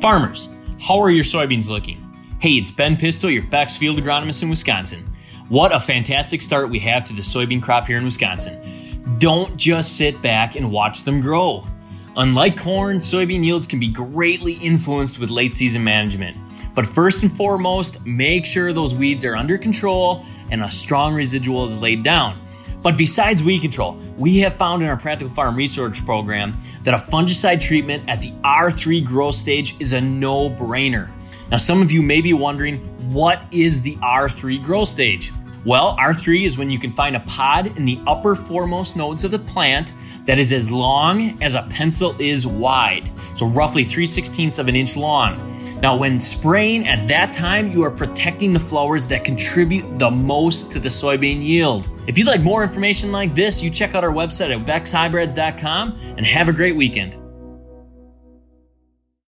Farmers, how are your soybeans looking? Hey, it's Ben Pistol, your Beck's field agronomist in Wisconsin. What a fantastic start we have to the soybean crop here in Wisconsin. Don't just sit back and watch them grow. Unlike corn, soybean yields can be greatly influenced with late season management. But first and foremost, make sure those weeds are under control and a strong residual is laid down. But besides weed control, we have found in our Practical Farm Research Program that a fungicide treatment at the R3 growth stage is a no brainer. Now, some of you may be wondering what is the R3 growth stage? Well, R3 is when you can find a pod in the upper foremost nodes of the plant that is as long as a pencil is wide, so roughly 3 16ths of an inch long. Now, when spraying at that time, you are protecting the flowers that contribute the most to the soybean yield. If you'd like more information like this, you check out our website at beckshybrids.com and have a great weekend.